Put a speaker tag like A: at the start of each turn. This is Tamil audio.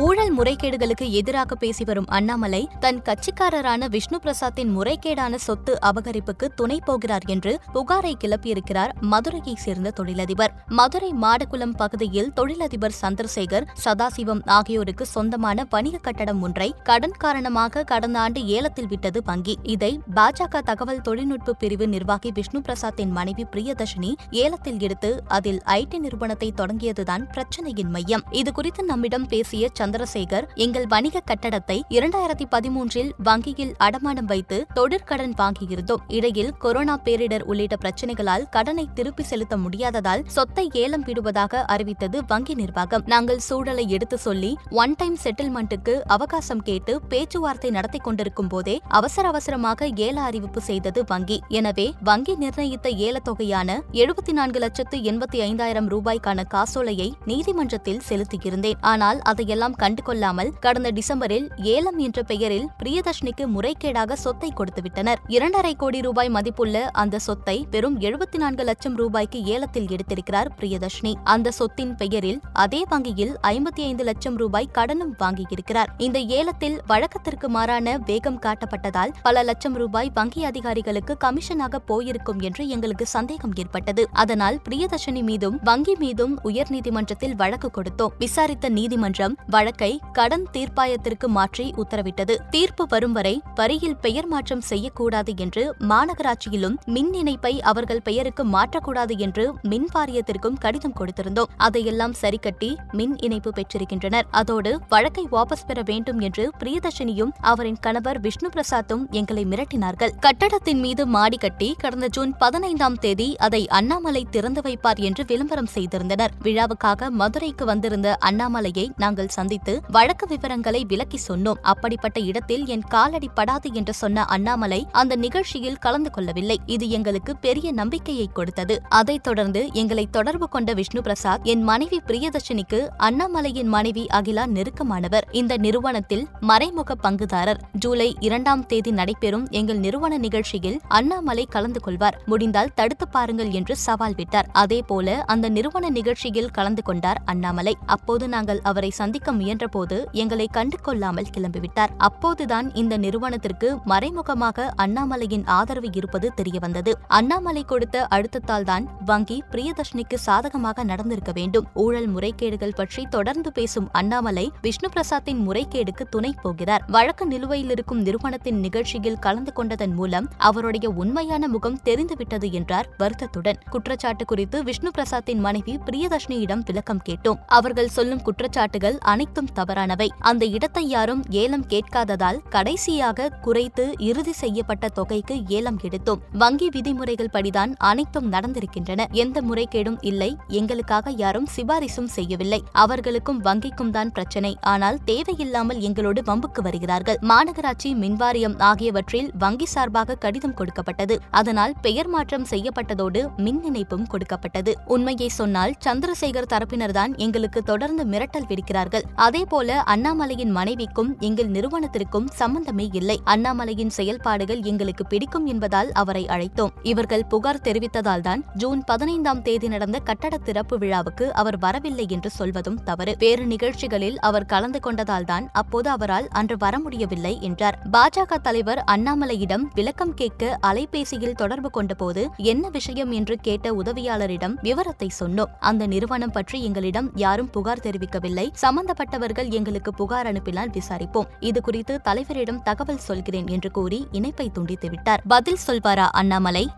A: ஊழல் முறைகேடுகளுக்கு எதிராக பேசி வரும் அண்ணாமலை தன் கட்சிக்காரரான விஷ்ணு பிரசாத்தின் முறைகேடான சொத்து அபகரிப்புக்கு துணை போகிறார் என்று புகாரை கிளப்பியிருக்கிறார் மதுரையை சேர்ந்த தொழிலதிபர். மதுரை மாடக்குளம் பகுதியில் தொழிலதிபர் சந்திரசேகர் சதாசிவம் ஆகியோருக்கு சொந்தமான வணிக கட்டடம் ஒன்றை கடன் காரணமாக கடந்த ஆண்டு ஏலத்தில் விட்டது வங்கி. இதை பாஜக தகவல் தொழில்நுட்ப பிரிவு நிர்வாகி விஷ்ணு பிரசாத்தின் மனைவி பிரியதர்ஷினி ஏலத்தில் எடுத்து அதில் ஐடி நிறுவனத்தை தொடங்கியதுதான் பிரச்சனையின் மையம். இதுகுறித்து நம்மிடம் பேசிய சந்திரசேகர் எங்கள் வணிக கட்டடத்தை இரண்டாயிரத்தி பதிமூன்றில் வங்கியில் அடமானம் வைத்து தொழிற்கடன் வாங்கியிருந்தோம். இடையில் கொரோனா பேரிடர் உள்ளிட்ட பிரச்சனைகளால் கடனை திருப்பி செலுத்த முடியாததால் சொத்தை ஏலம் விடுவதாக அறிவித்தது வங்கி நிர்வாகம். நாங்கள் சூழலை எடுத்து சொல்லி ஒன் டைம் செட்டில்மெண்ட்டுக்கு அவகாசம் கேட்டு பேச்சுவார்த்தை நடத்தி கொண்டிருக்கும் போதே அவசர அவசரமாக ஏல அறிவிப்பு செய்தது வங்கி. எனவே வங்கி நிர்ணயித்த ஏலத்தொகையான எழுபத்தி நான்கு லட்சத்து எண்பத்தி ஐந்தாயிரம் ரூபாய்க்கான காசோலையை நீதிமன்றத்தில் செலுத்தியிருந்தேன். ஆனால் அதையெல்லாம் கண்டுகொள்ளாமல் கடந்த டிசம்பரில் ஏலம் என்ற பெயரில் பிரியதர்ஷினிக்கு முறைகேடாக சொத்தை கொடுத்துவிட்டனர் இரண்டரை கோடி ரூபாய் மதிப்புள்ள அந்த சொத்தை பெரும் எழுபத்தி நான்கு லட்சம் ரூபாய்க்கு ஏலத்தில் எடுத்திருக்கிறார் பிரியதர்ஷினி. அந்த சொத்தின் பெயரில் அதே வங்கியில் ஐம்பத்தி ஐந்து லட்சம் ரூபாய் கடனும் வாங்கியிருக்கிறார். இந்த ஏலத்தில் வழக்கத்திற்கு மாறான வேகம் காட்டப்பட்டதால் பல லட்சம் ரூபாய் வங்கி அதிகாரிகளுக்கு கமிஷனாக போயிருக்கும் என்று எங்களுக்கு சந்தேகம் ஏற்பட்டது. அதனால் பிரியதர்ஷினி மீதும் வங்கி மீதும் உயர்நீதிமன்றத்தில் வழக்கு கொடுத்தோம். விசாரித்த நீதிமன்றம் வழக்கை கடன் தீர்ப்பாயத்திற்கு மாற்றி உத்தரவிட்டது. தீர்ப்பு வரும் வரை வரியில் பெயர் மாற்றம் செய்யக்கூடாது என்று மாநகராட்சியிலும் மின் இணைப்பை அவர்கள் பெயருக்கு மாற்றக்கூடாது என்று மின் வாரியத்திற்கும் கடிதம் கொடுத்திருந்தோம். அதையெல்லாம் சரிக்கட்டி மின் இணைப்பு பெற்றிருக்கின்றனர். அதோடு வழக்கை வாபஸ் பெற வேண்டும் என்று பிரியதர்ஷினியும் அவரின் கணவர் விஷ்ணு பிரசாத்தும் எங்களை மிரட்டினார்கள். கட்டடத்தின் மீது மாடி கட்டி கடந்த ஜூன் பதினைந்தாம் தேதி அதை அண்ணாமலை திறந்து வைப்பார் என்று விளம்பரம் செய்திருந்தனர். விழாவுக்காக மதுரைக்கு வந்திருந்த அண்ணாமலையை நாங்கள் சந்தித்து வழக்கு விவரங்களை விளக்கி சொன்னோம். அப்படிப்பட்ட இடத்தில் என் காலடி படாது என்று சொன்ன அண்ணாமலை அந்த நிகழ்ச்சியில் கலந்து கொள்ளவில்லை. இது எங்களுக்கு பெரிய நம்பிக்கையை கொடுத்தது. அதைத் தொடர்ந்து எங்களை தொடர்பு கொண்ட விஷ்ணு பிரசாத் என் மனைவி பிரியதர்ஷினிக்கு அண்ணாமலையின் மனைவி அகிலா நெருக்கமானவர். இந்த நிறுவனத்தில் மறைமுக பங்குதாரர். ஜூலை இரண்டாம் தேதி நடைபெறும் எங்கள் நிறுவன நிகழ்ச்சியில் அண்ணாமலை கலந்து கொள்வார். முடிந்தால் தடுத்து பாருங்கள் என்று சவால் விட்டார். அதேபோல அந்த நிறுவன நிகழ்ச்சியில் கலந்து கொண்டார் அண்ணாமலை. அப்போது நாங்கள் அவரை சந்திக்க முயன்றபோது எங்களை கண்டு கொள்ளாமல் கிளம்பிவிட்டார். அப்போதுதான் இந்த நிறுவனத்திற்கு மறைமுகமாக அண்ணாமலையின் ஆதரவு இருப்பது தெரியவந்தது. அண்ணாமலை கொடுத்த அழுத்தத்தால் தான் வங்கி பிரியதர்ஷினிக்கு சாதகமாக நடந்திருக்க வேண்டும். ஊழல் முறைகேடுகள் பற்றி தொடர்ந்து பேசும் அண்ணாமலை விஷ்ணு பிரசாத்தின் முறைகேடுக்கு துணை போகிறார். வழக்கு நிலுவையில் இருக்கும் நிறுவனத்தின் நிகழ்ச்சியில் கலந்து கொண்டதன் மூலம் அவருடைய உண்மையான முகம் தெரிந்துவிட்டது என்றார் வருத்தத்துடன். குற்றச்சாட்டு குறித்து விஷ்ணு பிரசாத்தின் மனைவி பிரியதர்ஷினியிடம் விளக்கம் கேட்டோம். அவர்கள் சொல்லும் குற்றச்சாட்டுகள் அனைத்து அனைத்தும் தவறானவை. அந்த இடத்தை யாரும் ஏலம் கேட்காததால் கடைசியாக குறைத்து இறுதி செய்யப்பட்ட தொகைக்கு ஏலம் எடுத்தோம் வங்கி விதிமுறைகள் படிதான் அனைத்தும் நடந்திருக்கின்றன. எந்த முறைகேடும் இல்லை. எங்களுக்காக யாரும் சிபாரிசும் செய்யவில்லை. அவர்களுக்கும் வங்கிக்கும் தான் பிரச்சனை. ஆனால் தேவையில்லாமல் எங்களோடு வம்புக்கு வருகிறார்கள். மாநகராட்சி மின்வாரியம் ஆகியவற்றில் வங்கி சார்பாக கடிதம் கொடுக்கப்பட்டது. அதனால் பெயர் மாற்றம் செய்யப்பட்டதோடு மின் இணைப்பும் கொடுக்கப்பட்டது. உண்மையை சொன்னால் சந்திரசேகர் தரப்பினர்தான் எங்களுக்கு தொடர்ந்து மிரட்டல் விடுக்கிறார்கள். அதேபோல அண்ணாமலையின் மனைவிக்கும் எங்கள் நிறுவனத்திற்கும் சம்பந்தமே இல்லை. அண்ணாமலையின் செயல்பாடுகள் எங்களுக்கு பிடிக்கும் என்பதால் அவரை அழைத்தோம். இவர்கள் புகார் தெரிவித்ததால் தான் ஜூன் பதினைந்தாம் தேதி நடந்த கட்டட திறப்பு விழாவுக்கு அவர் வரவில்லை என்று சொல்வதும் தவறு. வேறு நிகழ்ச்சிகளில் அவர் கலந்து கொண்டதால்தான் அப்போது அவரால் அன்று வர முடியவில்லை என்றார். பாஜக தலைவர் அண்ணாமலையிடம் விளக்கம் கேட்க அலைபேசியில் தொடர்பு கொண்டபோது என்ன விஷயம் என்று கேட்ட உதவியாளரிடம் விவரத்தை சொன்னோம். அந்த நிறுவனம் பற்றி எங்களிடம் யாரும் புகார் தெரிவிக்கவில்லை. சம்பந்தப்பட்ட சம்பந்தப்பட்டவர்கள் எங்களுக்கு புகார் அனுப்பினால் விசாரிப்போம். இது குறித்து தலைவரிடம் தகவல் சொல்கிறேன் என்று கூறி இணைப்பை துண்டித்துவிட்டார். பதில் சொல்வாரா அண்ணாமலை?